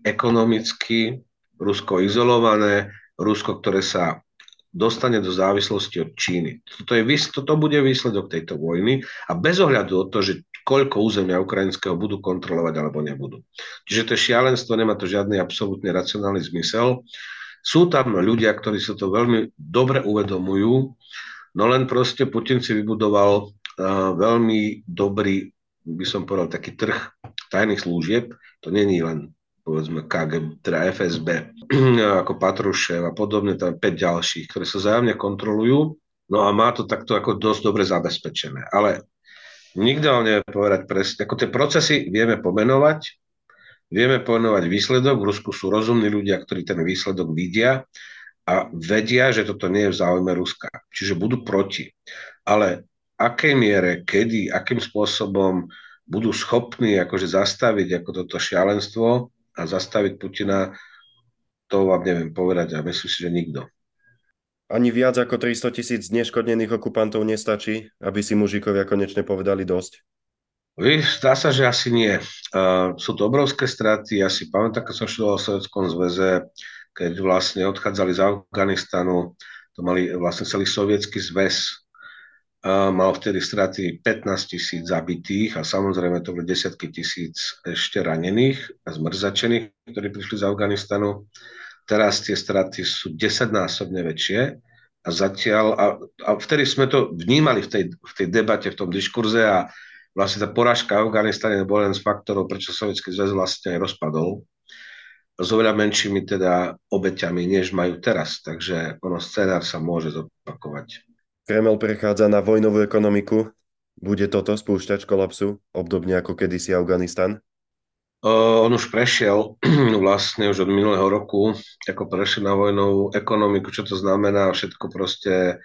ekonomicky, Rusko izolované, Rusko, ktoré sa dostane do závislosti od Číny. Toto, je, toto bude výsledok tejto vojny a bez ohľadu od toho, že koľko územia ukrajinského budú kontrolovať alebo nebudú. Čiže to je šialenstvo, nemá to žiadny absolútne racionálny zmysel. Sú tam ľudia, ktorí sa to veľmi dobre uvedomujú, no len proste Putin si vybudoval uh, veľmi dobrý by som povedal, taký trh tajných služieb, to není len povedzme KG, teda FSB, ako Patrušev a podobne, tam 5 ďalších, ktoré sa zájomne kontrolujú, no a má to takto ako dosť dobre zabezpečené. Ale nikto vám nevie povedať presne, ako tie procesy vieme pomenovať, vieme pomenovať výsledok, v Rusku sú rozumní ľudia, ktorí ten výsledok vidia a vedia, že toto nie je v záujme Ruska, čiže budú proti. Ale akej miere, kedy, akým spôsobom budú schopní akože zastaviť ako toto šialenstvo a zastaviť Putina, to vám neviem povedať a myslím si, že nikto. Ani viac ako 300 tisíc neškodnených okupantov nestačí, aby si mužikovia konečne povedali dosť? Zdá sa, že asi nie. Uh, sú to obrovské straty. Ja si pamätám, keď som študoval v Sovjetskom zväze, keď vlastne odchádzali z Afganistanu, to mali vlastne celý sovietský zväz, mal vtedy straty 15 tisíc zabitých a samozrejme to boli desiatky tisíc ešte ranených a zmrzačených, ktorí prišli z Afganistanu. Teraz tie straty sú desaťnásobne väčšie a zatiaľ, a, a vtedy sme to vnímali v tej, v tej debate, v tom diskurze a vlastne tá porážka Afganistane bola len z faktorov, prečo Sovietský zväz vlastne aj rozpadol s oveľa menšími teda obeťami, než majú teraz. Takže ono scenár sa môže zopakovať. Kreml prechádza na vojnovú ekonomiku. Bude toto spúšťač kolapsu, obdobne ako kedysi Afganistan? On už prešiel vlastne už od minulého roku, ako prešiel na vojnovú ekonomiku, čo to znamená, všetko proste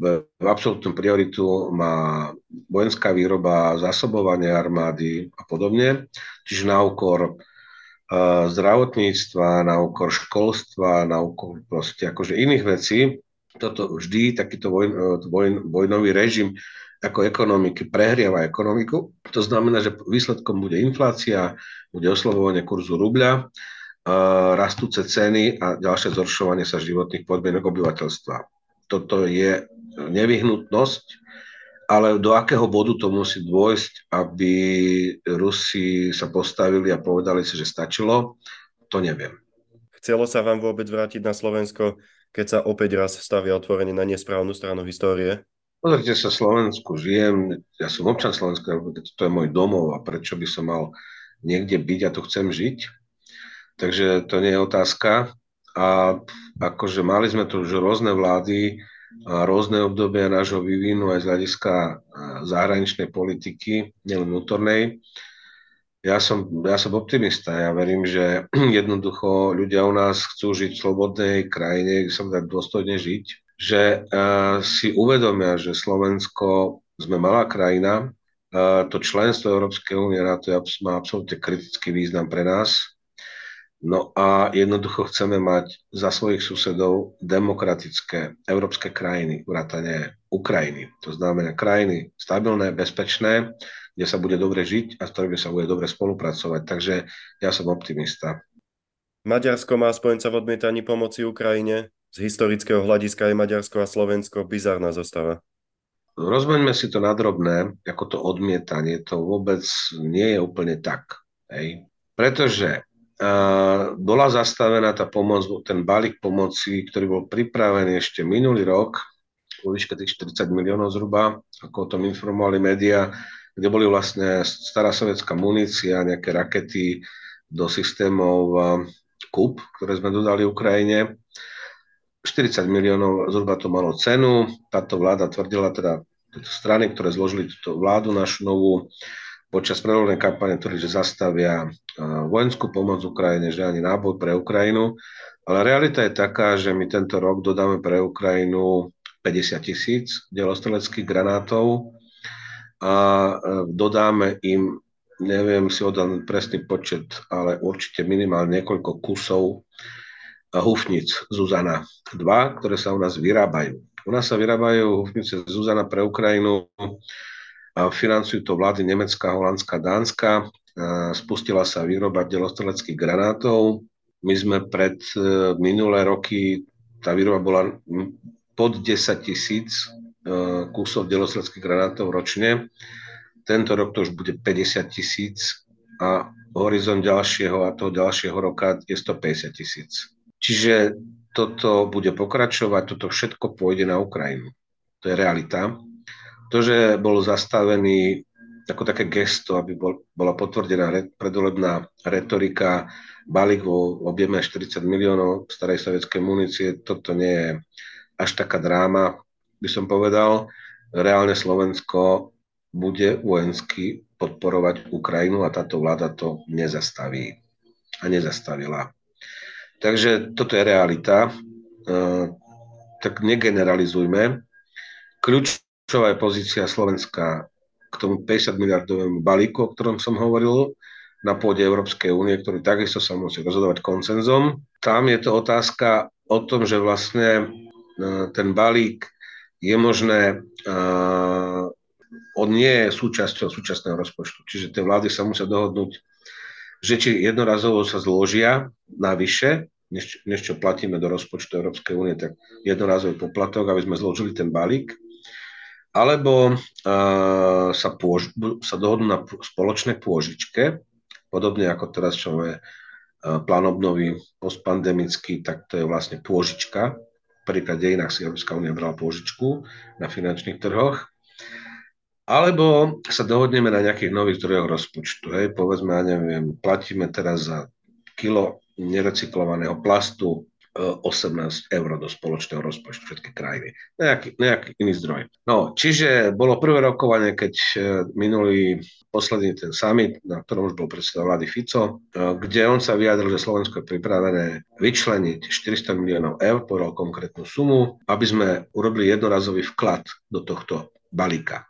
v, v absolútnu prioritu má vojenská výroba, zásobovanie armády a podobne, čiže na úkor uh, zdravotníctva, na úkor školstva, na úkor proste akože iných vecí. Toto vždy, takýto vojn, vojn, vojnový režim ako ekonomiky prehriava ekonomiku. To znamená, že výsledkom bude inflácia, bude oslovovanie kurzu rubľa, uh, rastúce ceny a ďalšie zhoršovanie sa životných podmienok obyvateľstva. Toto je nevyhnutnosť, ale do akého bodu to musí dôjsť, aby Rusi sa postavili a povedali si, že stačilo, to neviem. Chcelo sa vám vôbec vrátiť na Slovensko, keď sa opäť raz stavia otvorenie na nesprávnu stranu histórie? Pozrite sa, Slovensku žijem, ja som občan Slovenska, to je môj domov a prečo by som mal niekde byť a tu chcem žiť. Takže to nie je otázka. A akože mali sme tu už rôzne vlády, rôzne obdobia nášho vývinu aj z hľadiska zahraničnej politiky, nielen vnútornej. Ja som, ja som optimista, ja verím, že jednoducho ľudia u nás chcú žiť v slobodnej krajine, kde sa dá dôstojne žiť, že uh, si uvedomia, že Slovensko sme malá krajina, uh, to členstvo Európskej únie na to má absolútne kritický význam pre nás, No a jednoducho chceme mať za svojich susedov demokratické európske krajiny, vrátane Ukrajiny. To znamená krajiny stabilné, bezpečné, kde sa bude dobre žiť a s ktorými sa bude dobre spolupracovať. Takže ja som optimista. Maďarsko má spojenca v odmietaní pomoci Ukrajine. Z historického hľadiska je Maďarsko a Slovensko bizarná zostava. Rozmeňme si to na drobné, ako to odmietanie, to vôbec nie je úplne tak. Hej? Pretože bola zastavená tá pomoc, ten balík pomoci, ktorý bol pripravený ešte minulý rok, vo výške tých 40 miliónov zhruba, ako o tom informovali médiá, kde boli vlastne stará sovietská munícia, nejaké rakety do systémov KUP, ktoré sme dodali Ukrajine. 40 miliónov zhruba to malo cenu. Táto vláda tvrdila, teda tieto strany, ktoré zložili túto vládu našu novú, počas predvolebnej kampane tvrdili, že zastavia vojenskú pomoc Ukrajine, že ani náboj pre Ukrajinu. Ale realita je taká, že my tento rok dodáme pre Ukrajinu 50 tisíc delostreleckých granátov a dodáme im, neviem si oddan presný počet, ale určite minimálne niekoľko kusov hufnic Zuzana 2, ktoré sa u nás vyrábajú. U nás sa vyrábajú hufnice Zuzana pre Ukrajinu Financujú to vlády Nemecka, Holandska, Dánska. Spustila sa výroba delostreleckých granátov. My sme pred e, minulé roky, tá výroba bola pod 10 tisíc e, kusov delostreleckých granátov ročne. Tento rok to už bude 50 tisíc a horizont ďalšieho a toho ďalšieho roka je 150 tisíc. Čiže toto bude pokračovať, toto všetko pôjde na Ukrajinu. To je realita. To, že bol zastavený ako také gesto, aby bol, bola potvrdená re, predvolebná retorika, balík vo objeme 40 miliónov starej sovietskej munície, toto nie je až taká dráma, by som povedal. Reálne Slovensko bude vojensky podporovať Ukrajinu a táto vláda to nezastaví a nezastavila. Takže toto je realita. Uh, tak negeneralizujme. Kľúč kľúčová je pozícia Slovenska k tomu 50 miliardovému balíku, o ktorom som hovoril, na pôde Európskej únie, ktorý takisto sa musí rozhodovať koncenzom. Tam je to otázka o tom, že vlastne e, ten balík je možné, uh, on nie je súčasťou súčasného rozpočtu. Čiže tie vlády sa musia dohodnúť, že či jednorazovo sa zložia navyše, než, než čo platíme do rozpočtu Európskej únie, tak jednorazový poplatok, aby sme zložili ten balík alebo uh, sa, pôž, sa dohodnú na spoločnej pôžičke, podobne ako teraz, čo je uh, plán obnovy postpandemický, tak to je vlastne pôžička. Prvýkrát dejinách si Európska únia brala pôžičku na finančných trhoch. Alebo sa dohodneme na nejakých nových zdrojoch rozpočtu. Hej. Povedzme, ja neviem, platíme teraz za kilo nerecyklovaného plastu 18 eur do spoločného rozpočtu všetky krajiny. Nejaký, nejaký iný zdroj. No, čiže bolo prvé rokovanie, keď e, minulý posledný ten summit, na ktorom už bol predseda vlády Fico, e, kde on sa vyjadril, že Slovensko je pripravené vyčleniť 400 miliónov eur, povedal konkrétnu sumu, aby sme urobili jednorazový vklad do tohto balíka.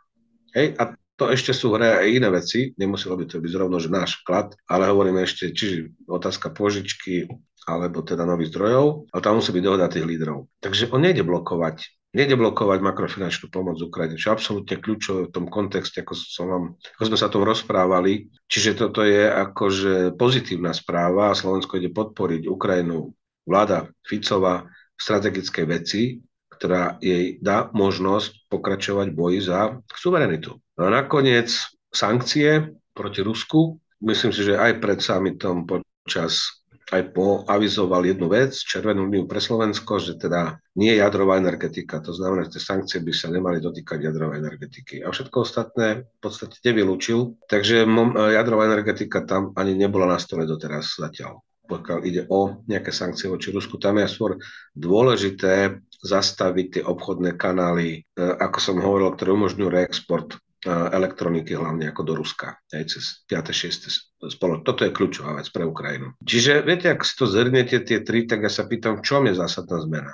Hej, a to ešte sú hre aj iné veci, nemuselo by to byť zrovna, že náš vklad, ale hovoríme ešte, čiže otázka požičky, alebo teda nových zdrojov, ale tam musí byť dohoda tých lídrov. Takže on nejde blokovať nejde blokovať makrofinančnú pomoc Ukrajine, čo je absolútne kľúčové v tom kontexte, ako, som vám, ako sme sa o tom rozprávali. Čiže toto je akože pozitívna správa a Slovensko ide podporiť Ukrajinu. Vláda Ficova v strategickej veci, ktorá jej dá možnosť pokračovať boji za suverenitu. No a nakoniec sankcie proti Rusku. Myslím si, že aj pred summitom počas aj poavizoval jednu vec, červenú líniu pre Slovensko, že teda nie jadrová energetika. To znamená, že tie sankcie by sa nemali dotýkať jadrovej energetiky. A všetko ostatné v podstate nevylúčil. Takže jadrová energetika tam ani nebola na stole doteraz zatiaľ. Pokiaľ ide o nejaké sankcie voči Rusku, tam je skôr dôležité zastaviť tie obchodné kanály, e, ako som hovoril, ktoré umožňujú reexport elektroniky, hlavne ako do Ruska, aj cez 5. 6. spoloč. Toto je kľúčová vec pre Ukrajinu. Čiže viete, ak si to zhrniete tie tri, tak ja sa pýtam, v čom je zásadná zmena?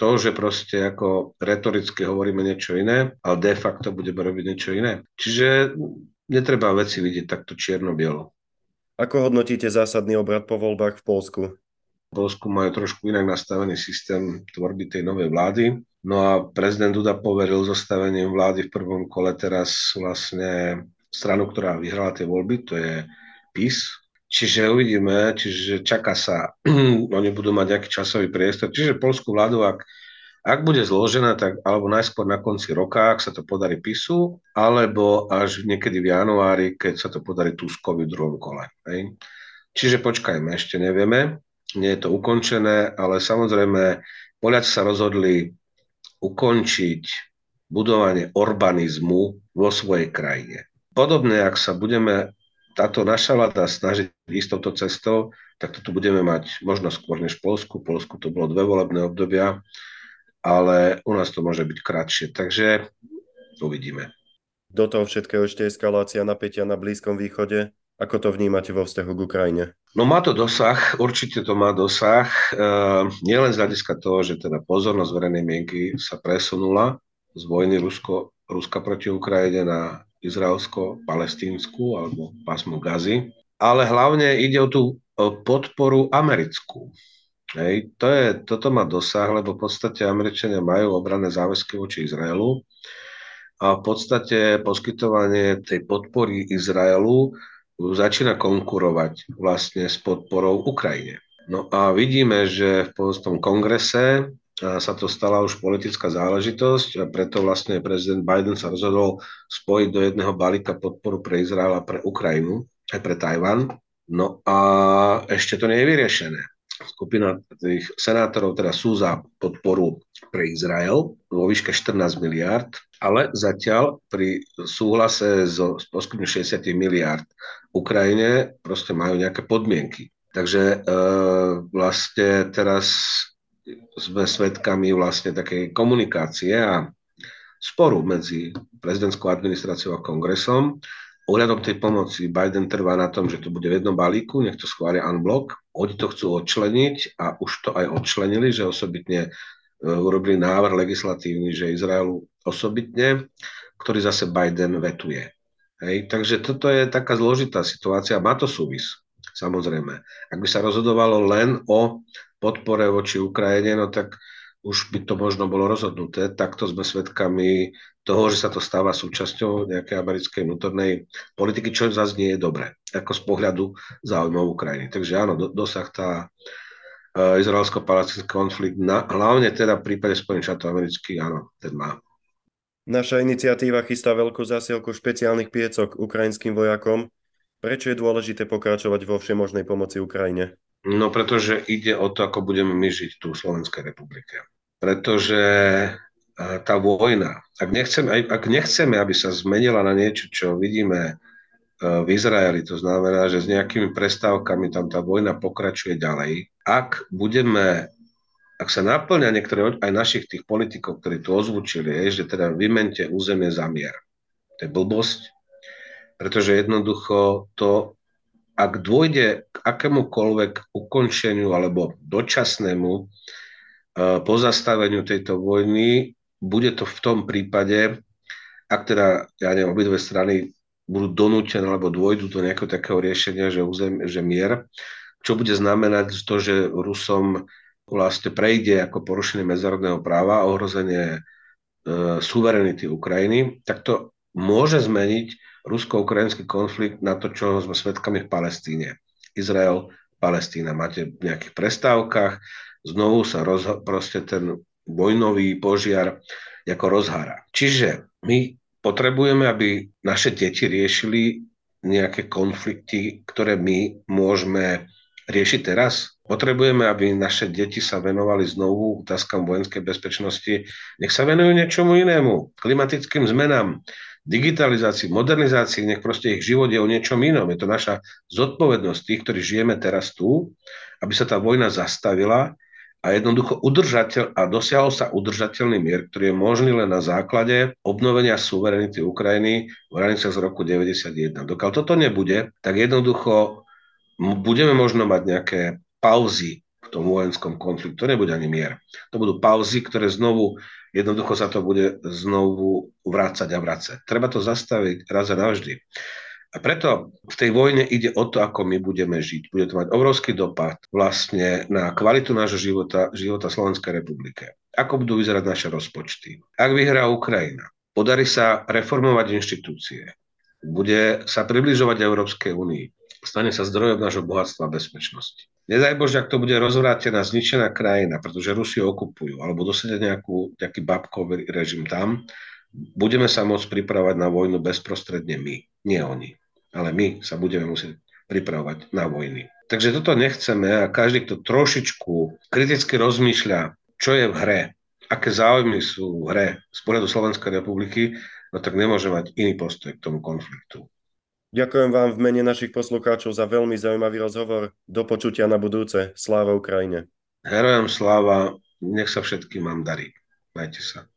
To, že proste ako retoricky hovoríme niečo iné, ale de facto budeme robiť niečo iné. Čiže netreba veci vidieť takto čierno-bielo. Ako hodnotíte zásadný obrad po voľbách v Polsku? V Polsku majú trošku inak nastavený systém tvorby tej novej vlády No a prezident Duda poveril zostavením vlády v prvom kole teraz vlastne stranu, ktorá vyhrala tie voľby, to je PIS. Čiže uvidíme, čiže čaká sa, oni budú mať nejaký časový priestor. Čiže polskú vládu, ak, ak bude zložená, tak alebo najskôr na konci roka, ak sa to podarí PISu, alebo až niekedy v januári, keď sa to podarí Tuskovi v druhom kole. Hej. Čiže počkajme, ešte nevieme, nie je to ukončené, ale samozrejme Poliaci sa rozhodli ukončiť budovanie urbanizmu vo svojej krajine. Podobne, ak sa budeme táto naša vláda snažiť ísť touto cestou, tak to tu budeme mať možno skôr než v Polsku. V Polsku to bolo dve volebné obdobia, ale u nás to môže byť kratšie. Takže uvidíme. Do toho všetkého ešte eskalácia napätia na Blízkom východe. Ako to vnímate vo vzťahu k Ukrajine? No má to dosah, určite to má dosah. E, nielen z hľadiska toho, že teda pozornosť verejnej mienky sa presunula z vojny Rusko, Ruska proti Ukrajine na izraelsko-palestínsku alebo pásmu Gazy, ale hlavne ide o tú podporu americkú. Hej, to je, toto má dosah, lebo v podstate Američania majú obranné záväzky voči Izraelu a v podstate poskytovanie tej podpory Izraelu začína konkurovať vlastne s podporou Ukrajine. No a vidíme, že v tom kongrese sa to stala už politická záležitosť a preto vlastne prezident Biden sa rozhodol spojiť do jedného balíka podporu pre Izrael a pre Ukrajinu, aj pre Tajvan. No a ešte to nie je vyriešené. Skupina tých senátorov teda sú za podporu pre Izrael vo výške 14 miliard, ale zatiaľ pri súhlase so poskytnutím 60 miliard Ukrajine proste majú nejaké podmienky. Takže e, vlastne teraz sme svedkami vlastne takej komunikácie a sporu medzi prezidentskou administráciou a kongresom. Ohľadom tej pomoci Biden trvá na tom, že to bude v jednom balíku, nech to schvália unblock. Oni to chcú odčleniť a už to aj odčlenili, že osobitne e, urobili návrh legislatívny, že Izraelu osobitne, ktorý zase Biden vetuje. Hej, takže toto je taká zložitá situácia. Má to súvis, samozrejme. Ak by sa rozhodovalo len o podpore voči Ukrajine, no tak už by to možno bolo rozhodnuté. Takto sme svedkami toho, že sa to stáva súčasťou nejakej americkej vnútornej politiky, čo zase nie je dobré, ako z pohľadu záujmov Ukrajiny. Takže áno, do, dosah tá uh, izraelsko-palestínsky konflikt, na, hlavne teda v prípade Spojených štátov amerických, áno, ten má. Naša iniciatíva chystá veľkú zásielku špeciálnych piecok ukrajinským vojakom. Prečo je dôležité pokračovať vo všemožnej pomoci Ukrajine? No pretože ide o to, ako budeme my žiť tu v Slovenskej republike. Pretože e, tá vojna, ak nechceme, ak nechceme, aby sa zmenila na niečo, čo vidíme e, v Izraeli, to znamená, že s nejakými prestávkami tam tá vojna pokračuje ďalej, ak budeme ak sa naplňa niektoré aj našich tých politikov, ktorí tu ozvučili, je, že teda vymente územie za mier. To je blbosť, pretože jednoducho to, ak dôjde k akémukoľvek ukončeniu alebo dočasnému uh, pozastaveniu tejto vojny, bude to v tom prípade, ak teda, ja neviem, obidve strany budú donútené alebo dôjdu do nejakého takého riešenia, že, územ, že mier, čo bude znamenať to, že Rusom vlastne prejde ako porušenie medzinárodného práva a ohrozenie e, suverenity Ukrajiny, tak to môže zmeniť rusko-ukrajinský konflikt na to, čo sme svedkami v Palestíne. Izrael, Palestína. Máte v nejakých prestávkach, znovu sa rozho- proste ten vojnový požiar ako rozhára. Čiže my potrebujeme, aby naše deti riešili nejaké konflikty, ktoré my môžeme riešiť teraz. Potrebujeme, aby naše deti sa venovali znovu otázkam vojenskej bezpečnosti. Nech sa venujú niečomu inému, klimatickým zmenám, digitalizácii, modernizácii, nech proste ich život je o niečom inom. Je to naša zodpovednosť tých, ktorí žijeme teraz tu, aby sa tá vojna zastavila a jednoducho udržateľ, a dosiahol sa udržateľný mier, ktorý je možný len na základe obnovenia suverenity Ukrajiny v hraniciach z roku 91. Dokiaľ toto nebude, tak jednoducho budeme možno mať nejaké pauzy v tom vojenskom konfliktu. To nebude ani mier. To budú pauzy, ktoré znovu, jednoducho sa to bude znovu vrácať a vrácať. Treba to zastaviť raz a navždy. A preto v tej vojne ide o to, ako my budeme žiť. Bude to mať obrovský dopad vlastne na kvalitu nášho života, života Slovenskej republike. Ako budú vyzerať naše rozpočty. Ak vyhrá Ukrajina, podarí sa reformovať inštitúcie, bude sa približovať Európskej únii, stane sa zdrojom nášho bohatstva a bezpečnosti. Nedaj Bože, ak to bude rozvrátená, zničená krajina, pretože Rusi okupujú, alebo dosiahne nejakú, nejaký babkový režim tam, budeme sa môcť pripravať na vojnu bezprostredne my, nie oni. Ale my sa budeme musieť pripravovať na vojny. Takže toto nechceme a každý, kto trošičku kriticky rozmýšľa, čo je v hre, aké záujmy sú v hre z pohľadu Slovenskej republiky, no tak nemôže mať iný postoj k tomu konfliktu. Ďakujem vám v mene našich poslucháčov za veľmi zaujímavý rozhovor. Do počutia na budúce. Sláva Ukrajine. Herojom sláva. Nech sa všetkým vám darí. Majte sa.